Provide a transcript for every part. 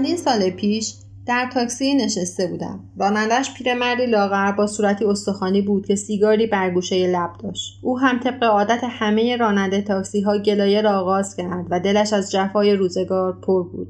چندین سال پیش در تاکسی نشسته بودم. رانندش پیرمردی لاغر با صورتی استخوانی بود که سیگاری بر گوشه لب داشت. او هم طبق عادت همه راننده تاکسی ها گلایه را آغاز کرد و دلش از جفای روزگار پر بود.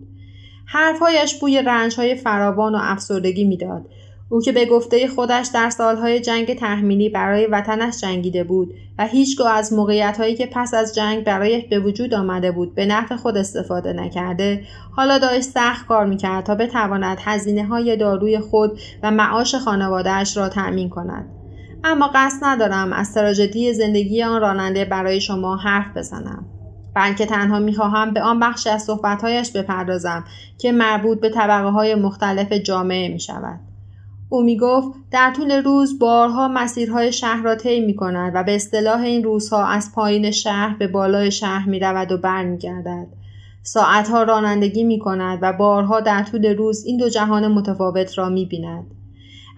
حرفهایش بوی رنجهای فراوان و افسردگی می‌داد. او که به گفته خودش در سالهای جنگ تحمیلی برای وطنش جنگیده بود و هیچگاه از موقعیتهایی که پس از جنگ برایش به وجود آمده بود به نفع خود استفاده نکرده حالا داشت سخت کار می‌کرد تا بتواند هزینه های داروی خود و معاش خانوادهش را تأمین کند اما قصد ندارم از تراژدی زندگی آن راننده برای شما حرف بزنم بلکه تنها می‌خواهم به آن بخشی از صحبتهایش بپردازم که مربوط به طبقه های مختلف جامعه می شود. او می گفت در طول روز بارها مسیرهای شهر را طی می کند و به اصطلاح این روزها از پایین شهر به بالای شهر می رود و برمیگردد. ساعتها رانندگی می کند و بارها در طول روز این دو جهان متفاوت را می بیند.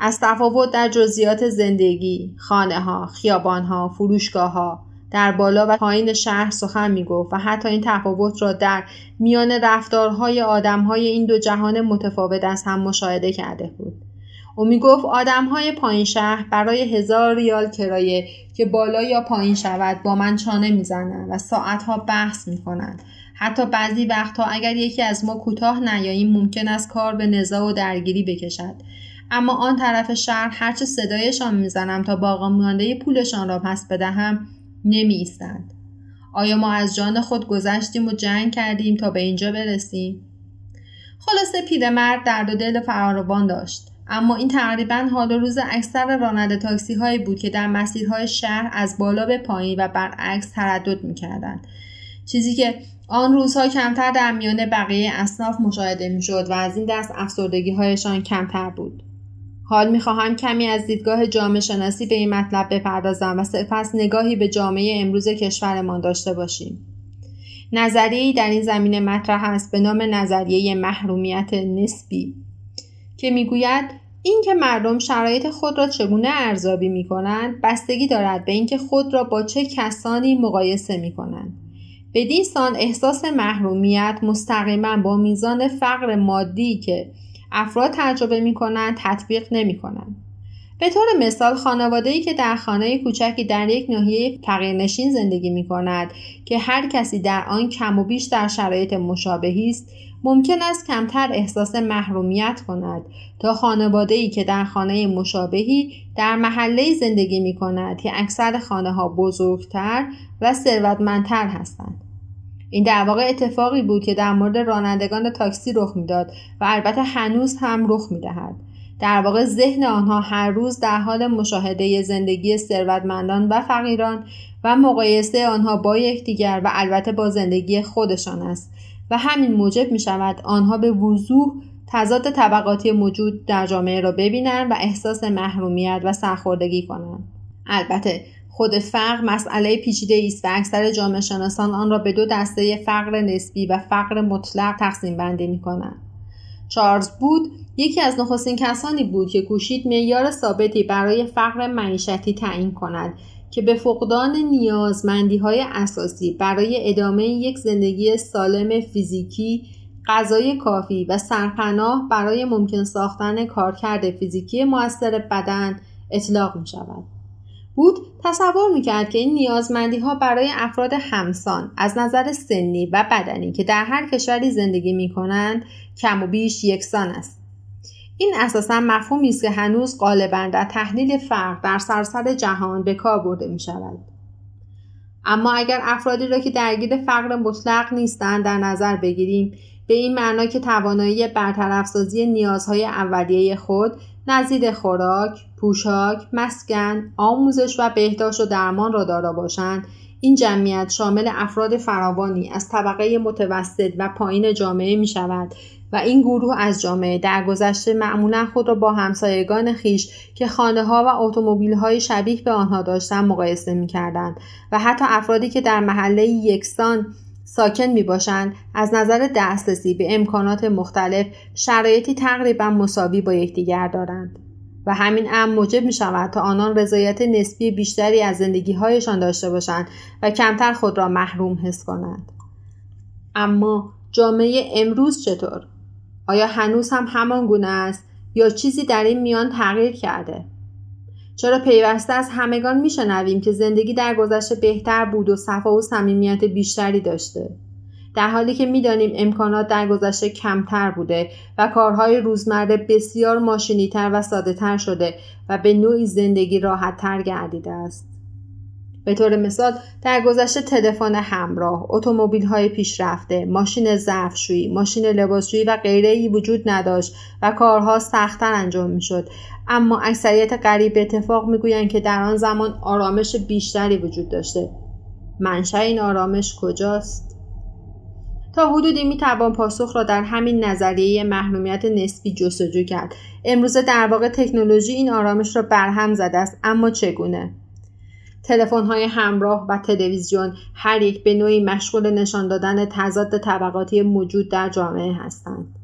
از تفاوت در جزئیات زندگی، خانه ها، خیابان ها، فروشگاه ها، در بالا و پایین شهر سخن می گفت و حتی این تفاوت را در میان رفتارهای آدمهای این دو جهان متفاوت از هم مشاهده کرده بود. او می گفت آدم های پایین شهر برای هزار ریال کرایه که بالا یا پایین شود با من چانه می‌زنند و ساعتها بحث می کنند. حتی بعضی وقتها اگر یکی از ما کوتاه نیاییم ممکن است کار به نزاع و درگیری بکشد اما آن طرف شهر هرچه صدایشان می‌زنم تا باقی مانده پولشان را پس بدهم نمی ایستند. آیا ما از جان خود گذشتیم و جنگ کردیم تا به اینجا برسیم؟ خلاصه پیرمرد درد و دل فراوان داشت. اما این تقریبا حال روز اکثر راننده تاکسی هایی بود که در مسیرهای شهر از بالا به پایین و برعکس تردد می‌کردند. چیزی که آن روزها کمتر در میان بقیه اصناف مشاهده می‌شد و از این دست افسردگی هایشان کمتر بود. حال می‌خواهم کمی از دیدگاه جامعه شناسی به این مطلب بپردازم و سپس نگاهی به جامعه امروز کشورمان داشته باشیم. نظریه در این زمینه مطرح است به نام نظریه محرومیت نسبی. که می‌گوید اینکه مردم شرایط خود را چگونه ارزیابی می کنند بستگی دارد به اینکه خود را با چه کسانی مقایسه می کنند. بدین سان احساس محرومیت مستقیما با میزان فقر مادی که افراد تجربه می کنند تطبیق نمی کنند. به طور مثال خانواده که در خانه کوچکی در یک ناحیه فقیرنشین زندگی می کند که هر کسی در آن کم و بیش در شرایط مشابهی است ممکن است کمتر احساس محرومیت کند تا خانواده ای که در خانه مشابهی در محله زندگی می کند که اکثر خانه ها بزرگتر و ثروتمندتر هستند. این در واقع اتفاقی بود که در مورد رانندگان تاکسی رخ می‌داد و البته هنوز هم رخ می‌دهد. در واقع ذهن آنها هر روز در حال مشاهده زندگی ثروتمندان و فقیران و مقایسه آنها با یکدیگر و البته با زندگی خودشان است و همین موجب می شود آنها به وضوح تضاد طبقاتی موجود در جامعه را ببینند و احساس محرومیت و سرخوردگی کنند. البته خود فقر مسئله پیچیده است و اکثر جامعه شناسان آن را به دو دسته فقر نسبی و فقر مطلق تقسیم بندی می کنند. چارلز بود یکی از نخستین کسانی بود که کوشید معیار ثابتی برای فقر معیشتی تعیین کند که به فقدان نیازمندی های اساسی برای ادامه یک زندگی سالم فیزیکی، غذای کافی و سرپناه برای ممکن ساختن کارکرد فیزیکی موثر بدن اطلاق می شود. بود تصور می‌کرد که این نیازمندی ها برای افراد همسان از نظر سنی و بدنی که در هر کشوری زندگی می کنند کم و بیش یکسان است. این اساسا مفهومی است که هنوز غالبا در تحلیل فرق در سراسر جهان به کار برده می شود. اما اگر افرادی را که درگیر فقر مطلق نیستند در نظر بگیریم به این معنا که توانایی برطرف سازی نیازهای اولیه خود نزید خوراک، پوشاک، مسکن، آموزش و بهداشت و درمان را دارا باشند این جمعیت شامل افراد فراوانی از طبقه متوسط و پایین جامعه می شود و این گروه از جامعه در گذشته معمولا خود را با همسایگان خیش که خانه ها و اتومبیل های شبیه به آنها داشتند مقایسه می کردند و حتی افرادی که در محله یکسان ساکن می باشند از نظر دسترسی به امکانات مختلف شرایطی تقریبا مساوی با یکدیگر دارند. و همین امر موجب می شود تا آنان رضایت نسبی بیشتری از زندگی هایشان داشته باشند و کمتر خود را محروم حس کنند. اما جامعه امروز چطور؟ آیا هنوز هم همان گونه است یا چیزی در این میان تغییر کرده؟ چرا پیوسته از همگان میشنویم که زندگی در گذشته بهتر بود و صفا و صمیمیت بیشتری داشته؟ در حالی که می‌دانیم امکانات در گذشته کمتر بوده و کارهای روزمره بسیار ماشینیتر و ساده تر شده و به نوعی زندگی راحت تر گردیده است. به طور مثال در گذشته تلفن همراه، اتومبیل های پیشرفته، ماشین ظرفشویی، ماشین لباسشویی و غیره ای وجود نداشت و کارها سختتر انجام می‌شد. اما اکثریت قریب اتفاق می‌گویند که در آن زمان آرامش بیشتری وجود داشته. منشأ این آرامش کجاست؟ تا حدودی می‌توان پاسخ را در همین نظریه محرومیت نسبی جستجو کرد. امروزه در واقع تکنولوژی این آرامش را برهم زده است اما چگونه؟ تلفن های همراه و تلویزیون هر یک به نوعی مشغول نشان دادن تضاد طبقاتی موجود در جامعه هستند.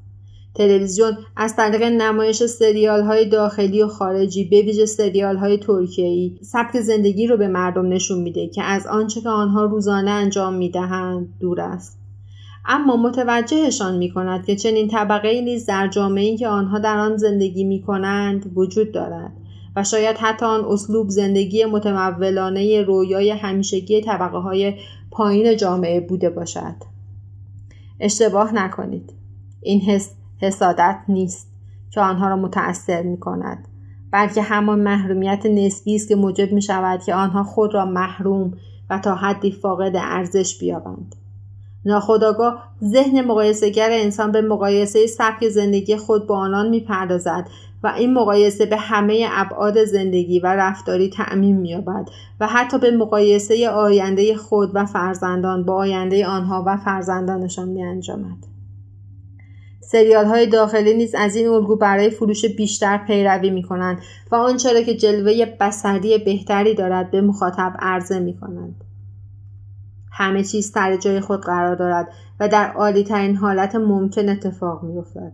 تلویزیون از طریق نمایش سریال های داخلی و خارجی به ویژه سریال های ترکیه‌ای سبک زندگی رو به مردم نشون میده که از آنچه که آنها روزانه انجام می‌دهند دور است. اما متوجهشان می کند که چنین طبقه نیز در جامعه که آنها در آن زندگی می کنند وجود دارد و شاید حتی آن اسلوب زندگی متمولانه رویای همیشگی طبقه های پایین جامعه بوده باشد. اشتباه نکنید. این حس حسادت نیست که آنها را متأثر می کند بلکه همان محرومیت نسبی است که موجب می شود که آنها خود را محروم و تا حدی فاقد ارزش بیابند. ناخداگاه ذهن مقایسهگر انسان به مقایسه سبک زندگی خود با آنان می‌پردازد و این مقایسه به همه ابعاد زندگی و رفتاری تعمیم مییابد و حتی به مقایسه آینده خود و فرزندان با آینده آنها و فرزندانشان میانجامد سریال های داخلی نیز از این الگو برای فروش بیشتر پیروی می کنند و آنچه را که جلوه بسری بهتری دارد به مخاطب عرضه می کنند. همه چیز سر جای خود قرار دارد و در عالی ترین حالت ممکن اتفاق می افتد.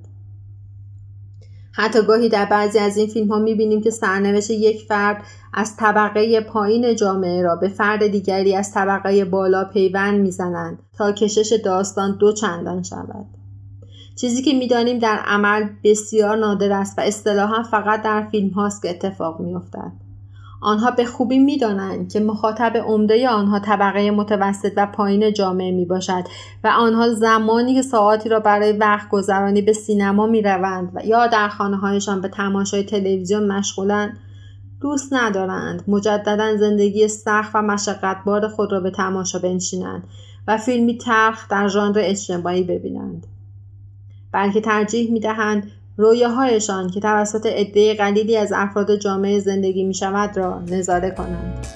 حتی گاهی در بعضی از این فیلم ها می بینیم که سرنوشت یک فرد از طبقه پایین جامعه را به فرد دیگری از طبقه بالا پیوند می‌زنند تا کشش داستان دو چندان شود. چیزی که می‌دانیم در عمل بسیار نادر است و اصطلاحا فقط در فیلم هاست که اتفاق میافتد آنها به خوبی می‌دانند که مخاطب عمده آنها طبقه متوسط و پایین جامعه می باشد و آنها زمانی که ساعتی را برای وقت گذرانی به سینما می روند و یا در خانه هایشان به تماشای تلویزیون مشغولند دوست ندارند مجددا زندگی سخت و مشقتبار خود را به تماشا بنشینند و فیلمی تلخ در ژانر اجتماعی ببینند بلکه ترجیح می دهند رویاهایشان که توسط عده قلیلی از افراد جامعه زندگی می شود را نظاره کنند.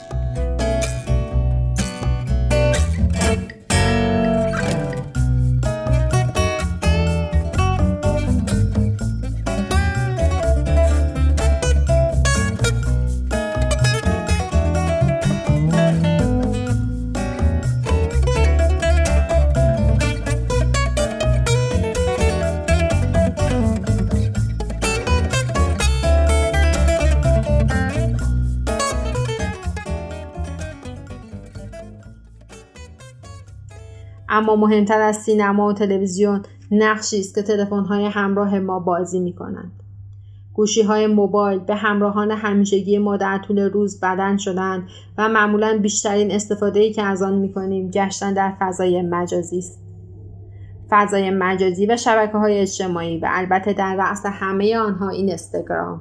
اما مهمتر از سینما و تلویزیون نقشی است که تلفن‌های همراه ما بازی می‌کنند. گوشی های موبایل به همراهان همیشگی ما در طول روز بدن شدند و معمولا بیشترین استفاده که از آن می‌کنیم گشتن در فضای مجازی است. فضای مجازی و شبکه های اجتماعی و البته در رأس همه آنها این استگرام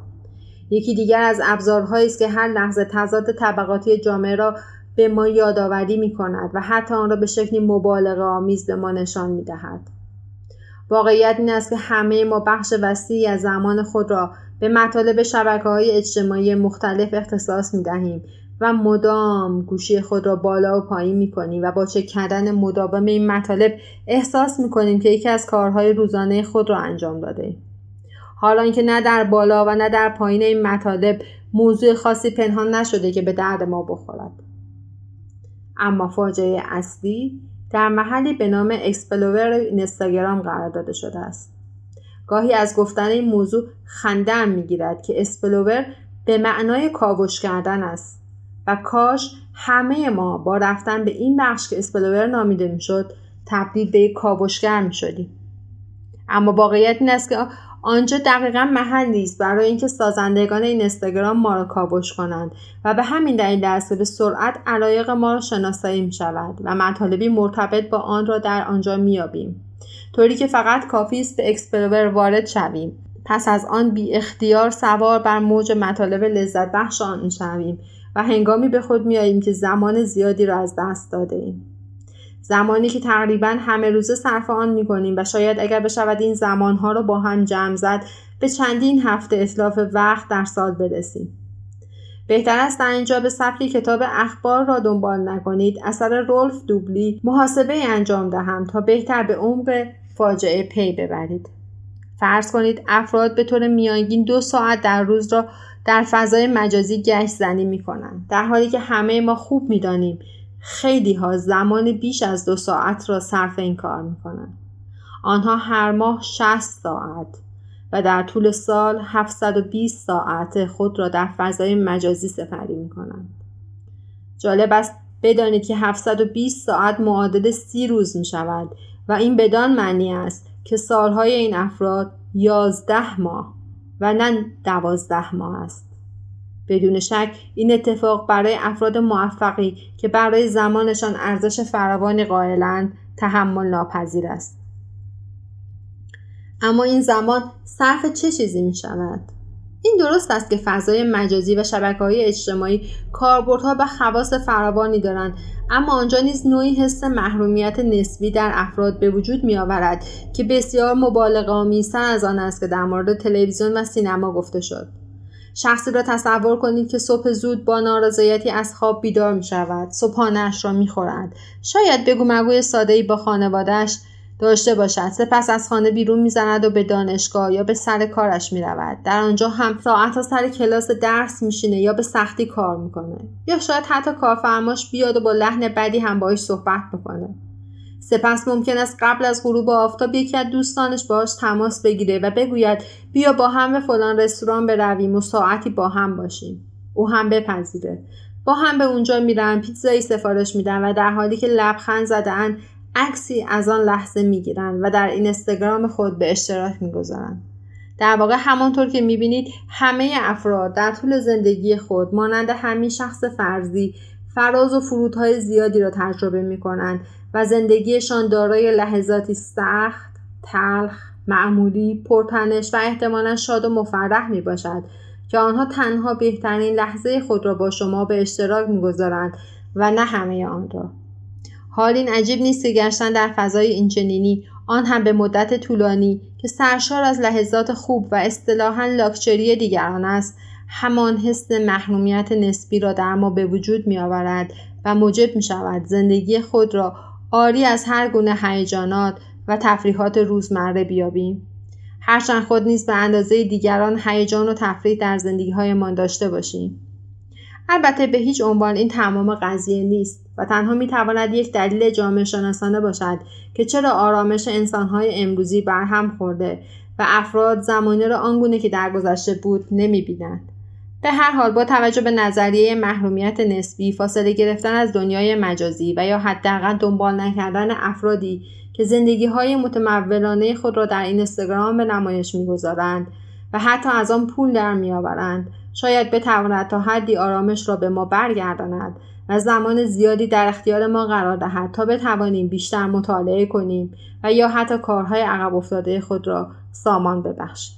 یکی دیگر از ابزارهایی است که هر لحظه تضاد طبقاتی جامعه را به ما یادآوری می کند و حتی آن را به شکلی مبالغه آمیز به ما نشان می دهد. واقعیت این است که همه ما بخش وسیعی از زمان خود را به مطالب شبکه های اجتماعی مختلف اختصاص می دهیم و مدام گوشی خود را بالا و پایین می کنیم و با چک کردن مداوم این مطالب احساس می کنیم که یکی از کارهای روزانه خود را انجام داده حالا اینکه نه در بالا و نه در پایین این مطالب موضوع خاصی پنهان نشده که به درد ما بخورد اما فاجعه اصلی در محلی به نام Explore اینستاگرام قرار داده شده است. گاهی از گفتن این موضوع خنده می‌گیرد که Explore به معنای کاوش کردن است و کاش همه ما با رفتن به این بخش که Explore نامیده می‌شد تبدیل به یک کاوشگر می‌شدیم. اما واقعیت این است که آنجا دقیقا محلی است برای اینکه سازندگان این اینستاگرام ما را کاوش کنند و به همین دلیل است به سرعت علایق ما را شناسایی می شود و مطالبی مرتبط با آن را در آنجا میابیم طوری که فقط کافی است به Explore وارد شویم پس از آن بی اختیار سوار بر موج مطالب لذت بخش آن شویم و هنگامی به خود میاییم که زمان زیادی را از دست داده ایم. زمانی که تقریبا همه روزه صرف آن می کنیم و شاید اگر بشود این زمانها را با هم جمع زد به چندین هفته اطلاف وقت در سال برسیم. بهتر است در اینجا به سبک کتاب اخبار را دنبال نکنید. اثر رولف دوبلی محاسبه انجام دهم تا بهتر به عمق فاجعه پی ببرید. فرض کنید افراد به طور میانگین دو ساعت در روز را در فضای مجازی گشت زنی می کنند در حالی که همه ما خوب می دانیم خیلی ها زمان بیش از دو ساعت را صرف این کار می کنند. آنها هر ماه 60 ساعت و در طول سال 720 ساعت خود را در فضای مجازی سپری می کنند. جالب است بدانید که 720 ساعت معادل سی روز می شود و این بدان معنی است که سالهای این افراد 11 ماه و نه 12 ماه است. بدون شک این اتفاق برای افراد موفقی که برای زمانشان ارزش فراوانی قائلند تحمل ناپذیر است. اما این زمان صرف چه چیزی می شود؟ این درست است که فضای مجازی و شبکه های اجتماعی کاربردها و خواص فراوانی دارند اما آنجا نیز نوعی حس محرومیت نسبی در افراد به وجود می آورد که بسیار مبالغه آمیزتر از آن است که در مورد تلویزیون و سینما گفته شد شخصی را تصور کنید که صبح زود با نارضایتی از خواب بیدار می شود صبحانهاش را می خورد شاید بگو مگوی ساده با خانوادهش داشته باشد. سپس از خانه بیرون می‌زند و به دانشگاه یا به سر کارش می‌رود. در آنجا هم ساعتها سر کلاس درس میشینه یا به سختی کار می‌کنه. یا شاید حتی کارفرماش بیاد و با لحن بدی هم باهاش صحبت بکنه. سپس ممکن است قبل از غروب آفتاب یکی از دوستانش باهاش تماس بگیره و بگوید بیا با هم به فلان رستوران برویم و ساعتی با هم باشیم. او هم بپذیره. با هم به اونجا میرن پیتزایی سفارش میدن و در حالی که لبخند زدن عکسی از آن لحظه می‌گیرند و در اینستاگرام خود به اشتراک می‌گذارند در واقع همانطور که می‌بینید همه افراد در طول زندگی خود مانند همین شخص فرضی فراز و فرودهای زیادی را تجربه می‌کنند و زندگیشان دارای لحظاتی سخت تلخ معمولی پرتنش و احتمالا شاد و مفرح می باشد که آنها تنها بهترین لحظه خود را با شما به اشتراک می‌گذارند و نه همه آن را. حال این عجیب نیست که گشتن در فضای اینچنینی آن هم به مدت طولانی که سرشار از لحظات خوب و اصطلاحا لاکچری دیگران است همان حس محرومیت نسبی را در ما به وجود می آورد و موجب می شود زندگی خود را آری از هر گونه هیجانات و تفریحات روزمره بیابیم هرچند خود نیز به اندازه دیگران هیجان و تفریح در زندگی هایمان داشته باشیم البته به هیچ عنوان این تمام قضیه نیست و تنها می تواند یک دلیل جامعه شناسانه باشد که چرا آرامش انسانهای امروزی برهم خورده و افراد زمانی را آنگونه که در گذشته بود نمی بینند. به هر حال با توجه به نظریه محرومیت نسبی فاصله گرفتن از دنیای مجازی و یا حداقل دنبال نکردن افرادی که زندگی های متمولانه خود را در این استگرام به نمایش می‌گذارند و حتی از آن پول در میآورند شاید بتواند تا حدی آرامش را به ما برگرداند و زمان زیادی در اختیار ما قرار دهد تا بتوانیم بیشتر مطالعه کنیم و یا حتی کارهای عقب افتاده خود را سامان ببخشیم.